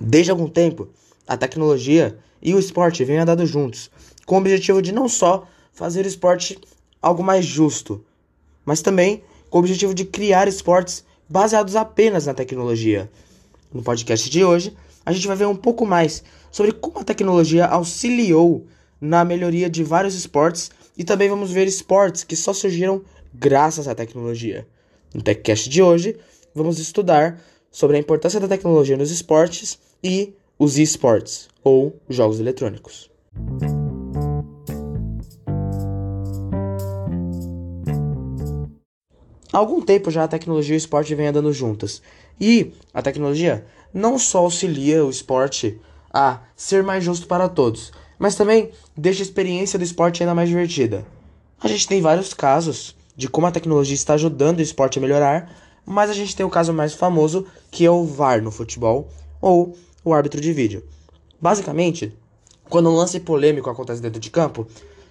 Desde algum tempo, a tecnologia e o esporte vêm andando juntos, com o objetivo de não só fazer o esporte algo mais justo, mas também com o objetivo de criar esportes baseados apenas na tecnologia. No podcast de hoje, a gente vai ver um pouco mais sobre como a tecnologia auxiliou na melhoria de vários esportes e também vamos ver esportes que só surgiram graças à tecnologia. No TechCast de hoje, vamos estudar sobre a importância da tecnologia nos esportes e os esportes, ou jogos eletrônicos. Há algum tempo já a tecnologia e o esporte vêm andando juntas. E a tecnologia não só auxilia o esporte a ser mais justo para todos, mas também deixa a experiência do esporte ainda mais divertida. A gente tem vários casos de como a tecnologia está ajudando o esporte a melhorar, mas a gente tem o caso mais famoso que é o VAR no futebol ou o árbitro de vídeo. Basicamente, quando um lance polêmico acontece dentro de campo,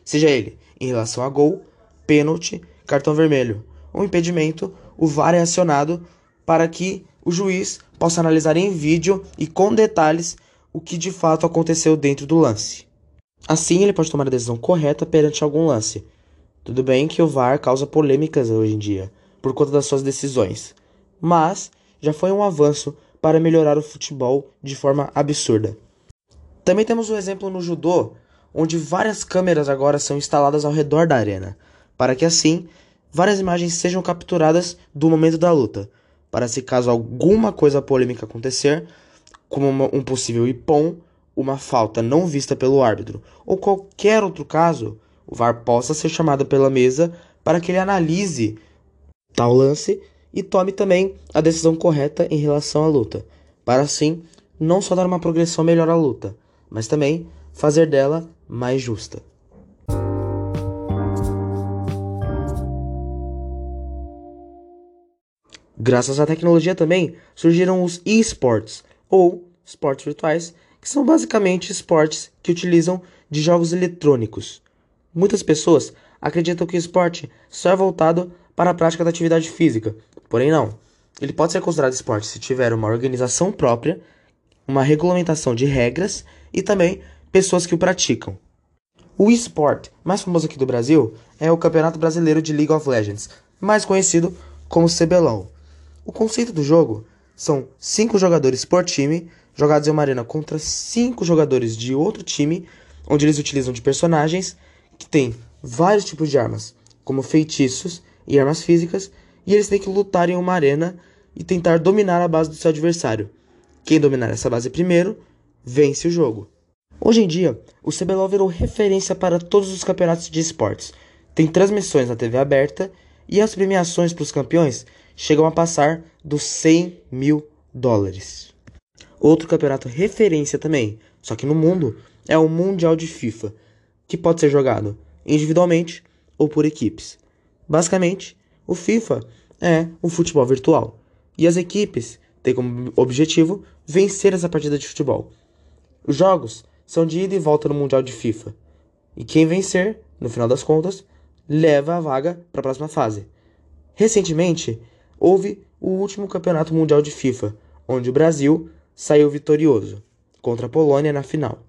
seja ele em relação a gol, pênalti, cartão vermelho ou impedimento, o VAR é acionado para que o juiz possa analisar em vídeo e com detalhes o que de fato aconteceu dentro do lance. Assim, ele pode tomar a decisão correta perante algum lance. Tudo bem que o VAR causa polêmicas hoje em dia por conta das suas decisões, mas já foi um avanço para melhorar o futebol de forma absurda. Também temos um exemplo no judô, onde várias câmeras agora são instaladas ao redor da arena, para que assim várias imagens sejam capturadas do momento da luta, para se caso alguma coisa polêmica acontecer, como um possível ipom, uma falta não vista pelo árbitro, ou qualquer outro caso, o VAR possa ser chamado pela mesa para que ele analise tal lance e tome também a decisão correta em relação à luta, para assim não só dar uma progressão melhor à luta, mas também fazer dela mais justa. Graças à tecnologia também surgiram os esports, ou esportes virtuais, que são basicamente esportes que utilizam de jogos eletrônicos. Muitas pessoas acreditam que o esporte só é voltado para a prática da atividade física, porém não. Ele pode ser considerado esporte se tiver uma organização própria, uma regulamentação de regras e também pessoas que o praticam. O esporte mais famoso aqui do Brasil é o Campeonato Brasileiro de League of Legends, mais conhecido como CBLOL. O conceito do jogo são cinco jogadores por time, jogados em uma arena contra cinco jogadores de outro time, onde eles utilizam de personagens que têm vários tipos de armas, como feitiços e armas físicas, e eles têm que lutar em uma arena e tentar dominar a base do seu adversário. Quem dominar essa base primeiro, vence o jogo. Hoje em dia, o CBLOL virou referência para todos os campeonatos de esportes. Tem transmissões na TV aberta e as premiações para os campeões chegam a passar dos 100 mil dólares. Outro campeonato referência também, só que no mundo, é o Mundial de FIFA, que pode ser jogado individualmente ou por equipes. Basicamente, o FIFA é um futebol virtual e as equipes têm como objetivo vencer essa partida de futebol. Os jogos são de ida e volta no Mundial de FIFA e quem vencer, no final das contas, leva a vaga para a próxima fase. Recentemente, houve o último Campeonato Mundial de FIFA, onde o Brasil saiu vitorioso contra a Polônia na final.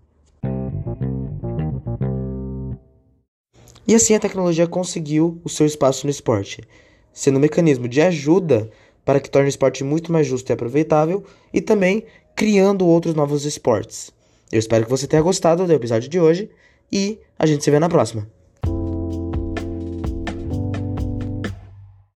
E assim a tecnologia conseguiu o seu espaço no esporte, sendo um mecanismo de ajuda para que torne o esporte muito mais justo e aproveitável e também criando outros novos esportes. Eu espero que você tenha gostado do episódio de hoje e a gente se vê na próxima.